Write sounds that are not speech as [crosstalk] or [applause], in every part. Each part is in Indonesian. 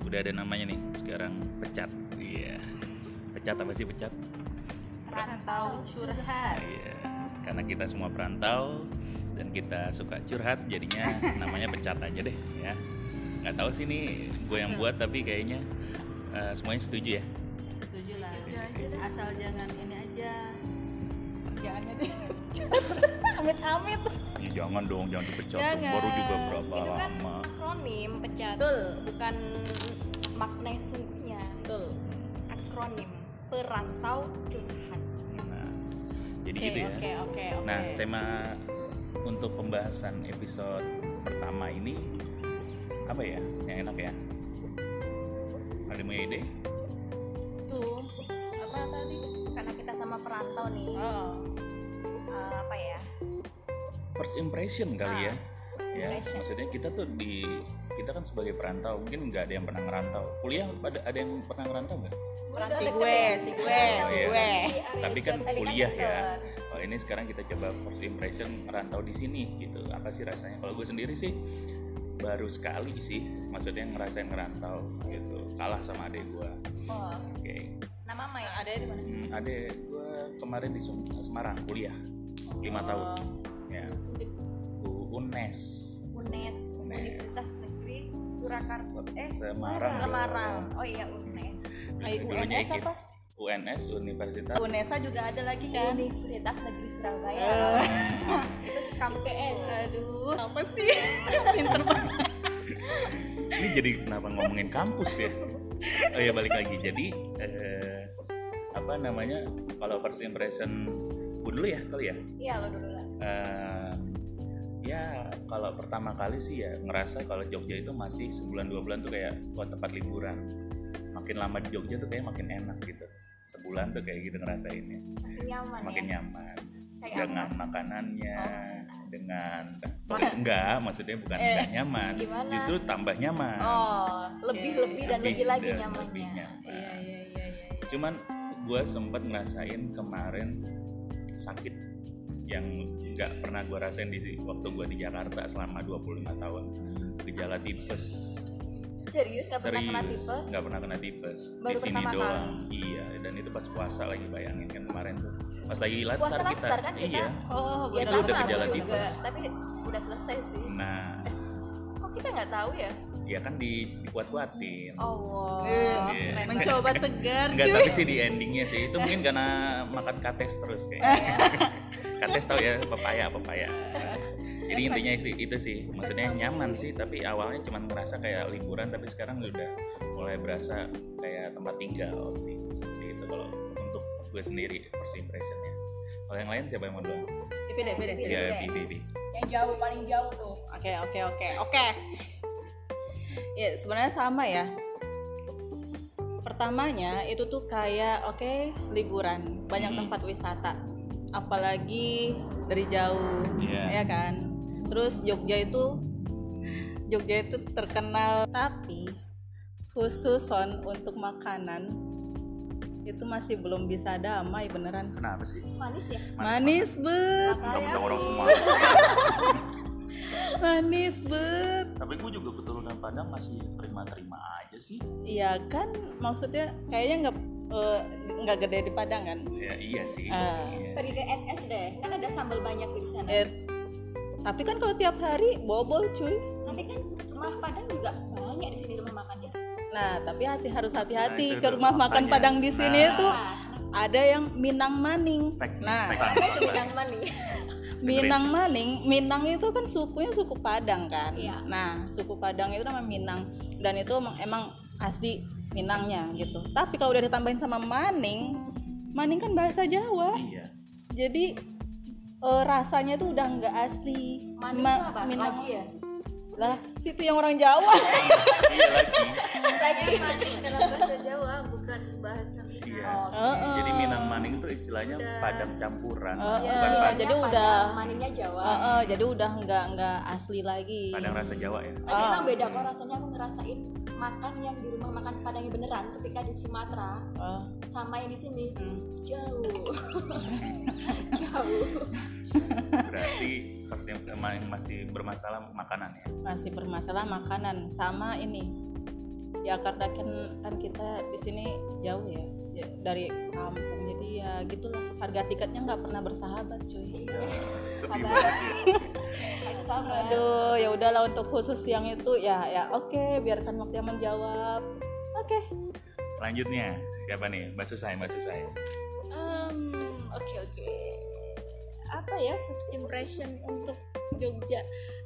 udah ada namanya nih sekarang pecat. Iya. Pecat apa sih pecat? Perantau curhat. Iya. Karena kita semua perantau dan kita suka curhat, jadinya [laughs] namanya pecat aja deh ya. Nggak tahu sih nih gue yang buat tapi kayaknya eh, semuanya setuju ya. Setuju lah. Asal jangan ini aja kerjaannya deh. [laughs] Amit-amit. Ya, jangan dong, jangan dipecat dong. Baru juga berapa Itu kan lama. akronim pecat, Betul. bukan makna yang sungguhnya. Betul. Akronim perantau curhat. Nah, jadi Oke, gitu ya. oke, oke, oke. Nah, tema untuk pembahasan episode pertama ini apa ya? Yang enak ya? Ada mau ide? Perantau nih, Oh. eh, apa ya? First impression kali ya. Ah, first Ya, impression. maksudnya kita tuh di kita kan sebagai perantau, mungkin nggak ada yang pernah ngerantau. Kuliah ada ada yang pernah ngerantau nggak? Si gue, si gue, Oh, si gue. Tapi kan kuliah ya. Oh ini sekarang kita coba first impression ngerantau di sini gitu. Apa sih rasanya? Kalau gue sendiri sih baru sekali sih, maksudnya ngerasain ngerantau gitu. Kalah sama adik gue. Oh, Oke. nama Mama ya? Ada di mana? Hmm, adik gue kemarin di Sum- Semarang kuliah lima Oh. tahun. Ya. U- UNES. UNES, UNES. Universitas Negeri Surakarta. Eh, Semarang. Semarang. Oh iya UNES. IKIP. apa? UNS Universitas Unesa juga ada lagi kan? Universitas Negeri Surabaya. Eh. Itu kampus. Aduh, apa sih? [laughs] Pinter banget. ini jadi kenapa ngomongin kampus ya oh ya balik lagi jadi eh, apa namanya kalau first impression gue dulu ya kali ya Iya lo dulu lah. Eh, ya kalau pertama kali sih ya ngerasa kalau Jogja itu masih sebulan dua bulan tuh kayak wah tempat liburan makin lama di Jogja tuh kayak makin enak gitu sebulan tuh kayak gitu ngerasainnya Makin nyaman makin ya. nyaman Kayak dengan apa? makanannya Oh. dengan enggak maksudnya bukan Eh, enggak nyaman gimana? justru tambah nyaman Oh, lebih Oke. lebih dan Lebih lebih lagi dan nyamannya. lebih nyaman. Iya, iya, iya, iya. cuman gue sempat ngerasain kemarin sakit yang nggak pernah gue rasain di waktu gue di Jakarta selama 25 tahun gejala tipes Serius nggak pernah kena tipes? nggak pernah kena tipes Baru di sini doang iya dan itu pas puasa lagi bayangin kan kemarin tuh pas lagi Puasa latsar kita, latsar kan kita? iya Oh, Ya benar. Lu udah gejala tipes. Tapi udah selesai sih. nah Kok kita nggak tahu ya? Ya kan di dikuat-kuatin Oh, wow. Eh, Iya. Mencoba [laughs] tegar, Enggak, tapi sih di endingnya sih itu mungkin karena makan kates terus kayaknya. [laughs] kates tau ya pepaya pepaya. Jadi intinya sih itu sih, maksudnya nyaman sih, tapi awalnya cuma ngerasa kayak liburan, tapi sekarang udah mulai berasa kayak tempat tinggal sih seperti itu kalau untuk gue sendiri first impressionnya. Kalau yang lain siapa yang mau duluan? Beda, beda, beda. Ya, deh. Yang jauh paling jauh tuh. Oke, oke, oke, oke. Ya, sebenarnya sama ya. Pertamanya itu tuh kayak oke liburan, banyak Hmm. tempat wisata. Apalagi dari jauh, Iya. ya kan. Terus Jogja itu Jogja itu terkenal tapi khusus on untuk makanan itu masih belum bisa damai beneran. Kenapa sih? Manis ya? Manis bet, Mentang-mentang orang semua. [laughs] manis bet. Tapi gue juga keturunan Padang masih terima-terima aja sih. Iya kan, maksudnya kayaknya nggak eh, nggak gede di Padang kan? Ya iya sih. Ah. Iya Pergi ke SS deh. Kan ada sambal banyak di sana. Eh, tapi kan kalau tiap hari bobol cuy. Nanti kan rumah Padang juga banyak di sini rumah makannya. Nah, tapi hati harus hati-hati Nah, ke rumah makan makanya. Padang di sini Nah. tuh ada yang Minang Maning. Fact Nah, fact. apa itu bidang Minang Maning, Minang itu kan sukunya suku Padang kan. Iya. Nah, suku Padang itu namanya Minang dan itu emang, emang asli Minangnya gitu. Tapi kalau udah ditambahin sama Maning, Maning kan bahasa Jawa. Iya. Jadi eh, rasanya tuh udah nggak asli. Mani Ma- itu apa? Minang Lagi ya? lah, situ yang orang Jawa. Iya lagi. Lagi mani dalam bahasa Jawa bukan bahasa Minang. Iya. Oh, Heeh. Jadi Minang Maning itu istilahnya Udah. Padang campuran, Oh, bukan iya, jadi Padang, udah- maninya Jawa. Eh, eh, jadi udah nggak nggak asli lagi. Padang rasa Jawa ya. Tapi Ah. emang beda kok rasanya aku ngerasain makan yang di rumah makan Padangnya beneran ketika di Sumatera Oh, sama yang di sini hmm. jauh. [laughs] jauh. Berarti versi yang emang masih bermasalah makanan ya. masih bermasalah makanan sama ini ya karena kan kan kita di sini jauh ya ya, dari kampung jadi ya gitulah. Harga tiketnya nggak pernah bersahabat cuy. Sabar. itu sabar. [laughs] aduh ya udahlah untuk khusus yang itu ya ya oke biarkan waktu yang menjawab. Oke. Selanjutnya siapa nih? Mbak Susai mbak Susai. Em, Oke oke. Apa ya first impression untuk Jogja?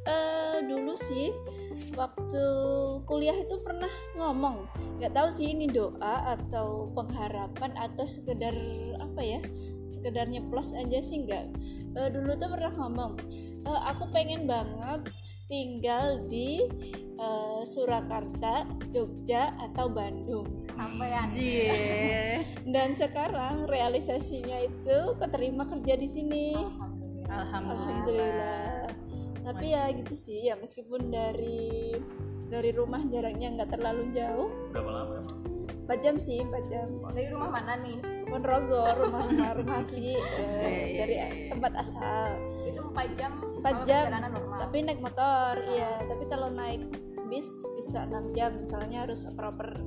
Eh dulu sih waktu kuliah itu pernah ngomong. Nggak tahu sih ini doa atau pengharapan atau sekedar apa ya? Sekedar nyeplos aja sih nggak. Eh, dulu tuh pernah ngomong. "Eh, aku pengen banget tinggal di eh, Surakarta, Jogja atau Bandung apa ya dan sekarang realisasinya itu keterima kerja di sini alhamdulillah alhamdulillah tapi ya gitu sih ya meskipun dari dari rumah jaraknya nggak terlalu jauh. Berapa lama emang? 4 jam sih 4 jam. Dari rumah mana nih? Ponorogo rumah rumah rumah asli eh, [laughs] Iya, iya, dari iya, iya. tempat asal. Itu 4 jam 4 kalau jam perjalanan normal? tapi naik motor iya. Tapi kalau naik bis bisa 6 jam. Misalnya harus proper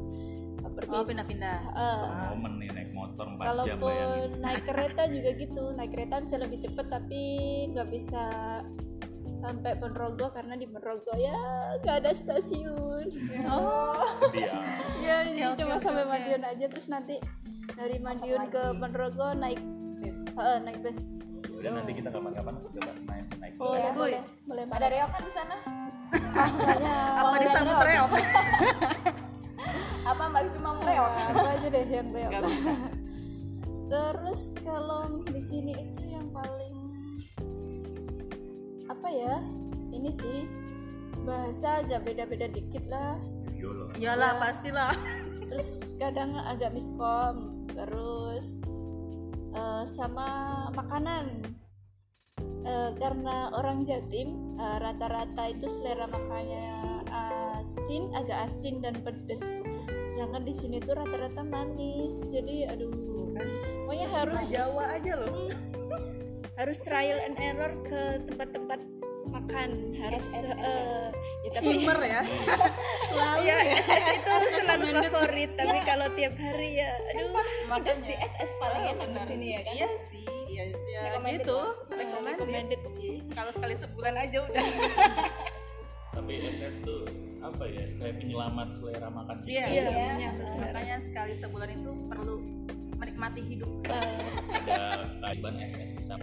proper oh bis. pindah-pindah. Eh, momen nih naik motor 4 jam Kalaupun naik kereta juga gitu, naik kereta bisa lebih cepet tapi nggak bisa sampai Ponorogo karena di Ponorogo ya nggak ada stasiun. oh sedih [laughs] ya Ya, jadi oke, cuma oke, sampai oke. Madiun aja terus nanti dari Madiun ke. Ponorogo naik Bis. eh, naik bus. udah nanti kita kapan-kapan coba main naik Boleh, Iya. boleh, boleh. ada Reo kan di sana Makanya apa disambut reok [laughs] apa mbak Vivi mau Reo apa aja deh yang reok. Terus kalau di sini itu yang paling apa ya? Ini sih bahasa agak beda-beda dikit lah. Yolo iyalah pastilah Terus kadang agak miskom. Terus eh, sama makanan. Eh, karena orang Jatim eh, rata-rata itu selera makannya asin, agak asin dan pedes. Sedangkan di sini tuh rata-rata manis. Jadi aduh, pokoknya harus Jawa aja loh harus trial and error ke tempat-tempat makan. Harus SS. eh, ya tapi Timer ya. [laughs] Selalu ya SS itu selalu favorit tapi kalau tiap hari ya aduh Terus di SS paling enak di sini ya kan? Iya sih. Iya ya, Recommended gitu. eh, recommended recommended sih. Kalau sekali sebulan aja udah. [laughs] Tapi SS tuh apa ya kayak penyelamat selera makan kita. Iya, Iya, iya. makanya sekali sebulan itu perlu menikmati hidup. Eh, [laughs] ada keajaiban SS bisa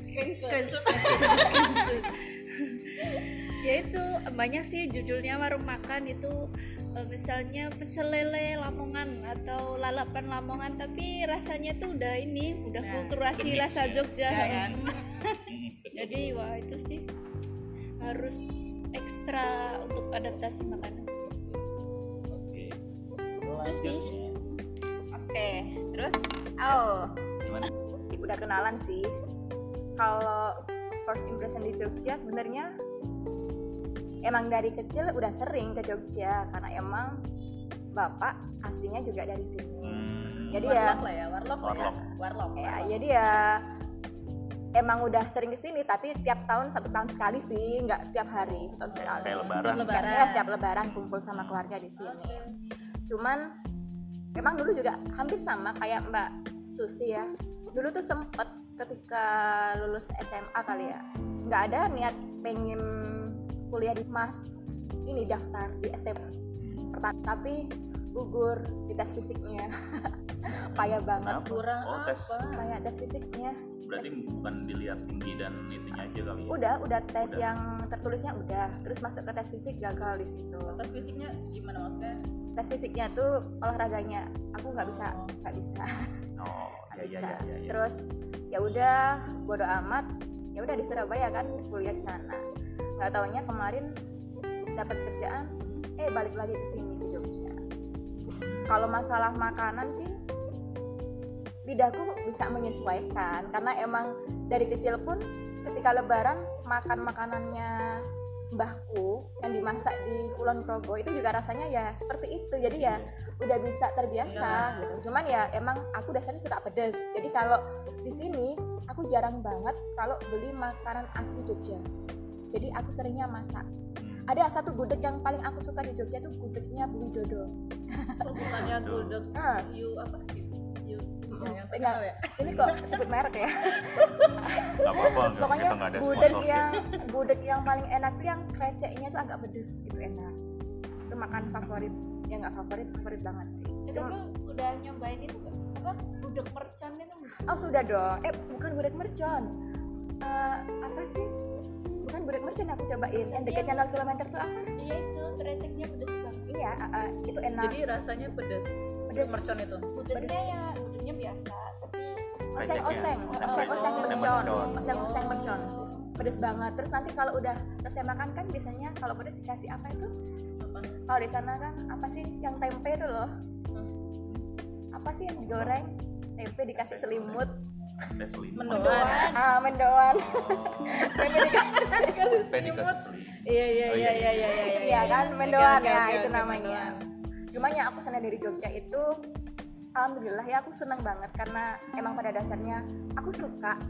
ya itu banyak sih judulnya warung makan itu eh, misalnya pecel lele Lamongan atau lalapan Lamongan tapi rasanya tuh udah ini udah Nah, kulturasi mix rasa ya. Jogja. Ya kan? [laughs] Jadi wah itu sih harus ekstra untuk adaptasi makanan. Oke. sih Oke, terus oh Gimana? udah kenalan sih. Kalau first impression di Jogja sebenarnya emang dari kecil udah sering ke Jogja karena emang bapak aslinya juga dari sini. Hmm, Jadi ya warlock lah ya warlock lah ya Warlock. warlock ya warlock. jadi ya emang udah sering ke sini tapi tiap tahun satu tahun sekali sih nggak setiap hari satu tahun sekali kayak lebaran Setiap lebaran. ya setiap lebaran kumpul sama keluarga di sini cuman emang dulu juga hampir sama kayak Mbak Susi ya. Dulu tuh sempet ketika lulus SMA kali ya. Nggak ada niat pengen kuliah di mas ini daftar di STM pertama tapi gugur di tes fisiknya [laughs] payah banget Kenapa? kurang oh, tes. apa? Payah tes fisiknya. Berarti bukan dilihat tinggi dan itunya aja kali ya? Udah udah tes Udah. yang tertulisnya udah. Terus masuk ke tes fisik gagal di situ. Tes fisiknya gimana maksudnya? Tes fisiknya tuh olahraganya aku nggak bisa nggak bisa. Oh [laughs] nggak ya ya bisa. ya, ya, ya. terus ya udah bodo amat. Ya udah di Surabaya kan kuliah di sana. Nggak taunya kemarin dapat kerjaan eh balik lagi ke sini ke Jogja. Kalau masalah makanan sih lidahku bisa menyesuaikan. Karena emang dari kecil pun ketika lebaran makan makanannya mbahku yang dimasak di Kulon Progo itu juga rasanya ya seperti itu. Jadi ya udah bisa terbiasa gitu. Cuman ya emang aku dasarnya suka pedas jadi kalau di sini aku jarang banget kalau beli makanan asli Jogja. Jadi aku seringnya masak. Ada satu gudeg yang paling aku suka di Jogja tuh gudegnya Bu Widodo Oh, bukannya gudeg Ah. you apa yang terkenal ya? Ini kok sebut merek ya? Nggak apa-apa pokoknya kita ada gudeg yang gudeg yang paling enak tuh yang kreceknya tuh agak pedes gitu enak. Itu makan favorit. Ya nggak favorit favorit banget sih. Itu Cuma- udah nyobain itu nggak? apa? Gudeg mercon itu oh sudah dong. Eh bukan gudeg mercon. Eh, apa sih? Bukan gudeg mercon yang aku cobain. Yang dekatnya 0 km tuh apa? Iya itu kreceknya pedes banget. Iya eh, eh, itu enak. Jadi rasanya pedes pedes mercon itu. Gudegnya ya gudegnya biasa tapi oseng oseng. Kreceknya. oseng oseng Oh, mercon. oseng oseng mercon. Pedes banget. Terus nanti kalau udah selesai makan kan biasanya kalau pedes dikasih apa itu? Kalau di sana kan apa sih? Yang tempe itu loh. Apa sih yang digoreng? Tempe dikasih selimut. Mendoan. Ah mendoan. Oh, [laughs] tempe dikasih selimut. Iya iya Oh, iya iya, iya iya iya. Iya kan? Oke, mendoan ya itu namanya. Cuman yang aku sana dari Jogja itu alhamdulillah ya aku seneng banget karena emang pada dasarnya aku suka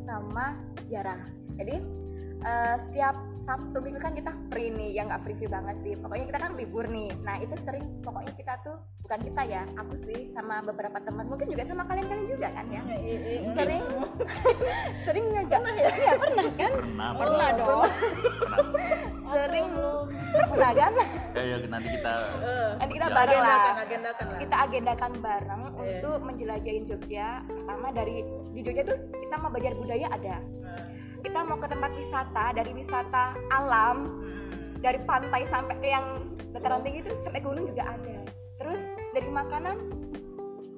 sama sejarah. Jadi eh, setiap Sabtu minggu kan kita free nih ya nggak free free banget sih. Pokoknya kita kan libur nih. Nah itu sering pokoknya kita tuh bukan kita ya aku sih sama beberapa teman mungkin juga sama kalian kalian juga kan ya. Sering [laughs] sering nggak? Iya pernah kan? Pernah, pernah dong. [laughs] Sering. Pernah kan? Ya, ya, nanti kita Eh, nanti kita Ya, bareng lah. agendakan lah. Kita agendakan bareng Iya. untuk menjelajahin Jogja. Pertama dari di Jogja tuh kita mau belajar budaya ada kita mau ke tempat wisata dari wisata alam hmm. dari pantai sampai ke yang dataran tinggi itu sampai gunung juga ada. Terus dari makanan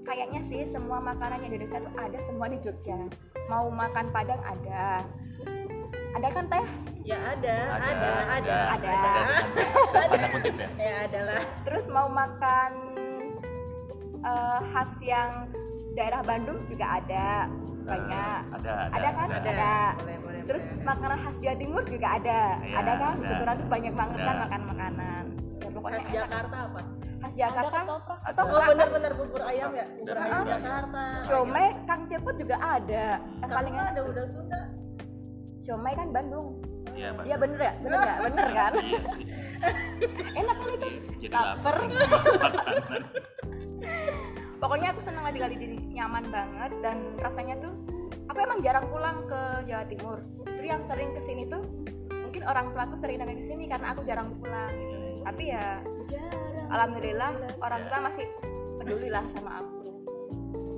kayaknya sih semua makanan yang di Indonesia tuh ada semua di Jogja. Mau makan padang ada. Ada kan teh? Ya ada. Ada ada ada, ada. kutip ya. ya ada lah terus mau makan eh, khas yang daerah Bandung juga ada banyak. Ada, ada, ada kan? ada. ada, boleh boleh terus makanan khas Jawa Timur juga ada. Iya, ada kan? ada. sekarang tuh banyak banget Ada. kan makan makanan ya, pokoknya khas enak. Jakarta apa? Khas Jakarta? Ada ketoprak. Ada. ketoprak. Oh benar-benar bubur ayam ya? Bubur ayam ayam. Jakarta. Siomay Kang Cepot juga ada. Yang paling ada udah Sunda? Siomay kan Bandung. Iya, iya bener ya? Bener ya bener kan? Iya sih. [laughs] enak kan itu? Jadi Lapar. [laughs] pokoknya aku senang tinggal di sini nyaman banget dan rasanya tuh aku emang jarang pulang ke Jawa Timur justru yang sering ke sini tuh mungkin orang tua aku sering datang ke sini karena aku jarang pulang gitu tapi ya jarang alhamdulillah orang tua masih peduli lah sama aku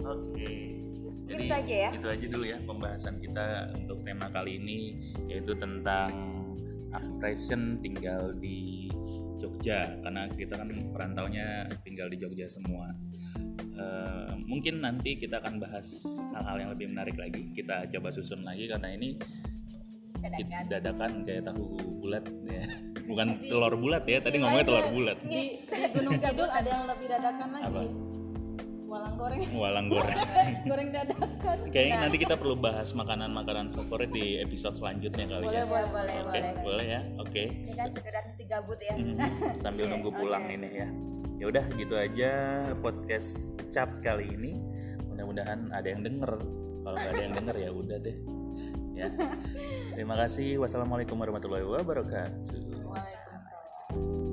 Oke. Jadi Gitu aja ya. Itu aja dulu ya pembahasan kita untuk tema kali ini yaitu tentang impression tinggal di Jogja karena kita kan perantaunya tinggal di Jogja semua. Eh, mungkin nanti kita akan bahas hal-hal yang lebih menarik lagi. Kita coba susun lagi karena ini Dadakan. dadakan kayak tahu bulat ya. [laughs] Bukan telur bulat ya, tadi ngomongnya telur bulat. di, di Gunung Kidul ada yang lebih dadakan lagi Apa? walang goreng Walang goreng. [laughs] goreng dadakan Kayaknya nanti kita perlu bahas makanan-makanan favorit di episode selanjutnya kali boleh ya. boleh boleh Oke, boleh boleh ya. Oke. ini kan sekedar si gabut ya Mhm. Sambil [laughs] nunggu pulang ini ya ya udah gitu aja podcast pecat kali ini. Mudah-mudahan ada yang denger. Kalau nggak ada yang denger ya udah deh. Ya. [laughs] Terima kasih. Wassalamualaikum warahmatullahi wabarakatuh. Waalaikumsalam.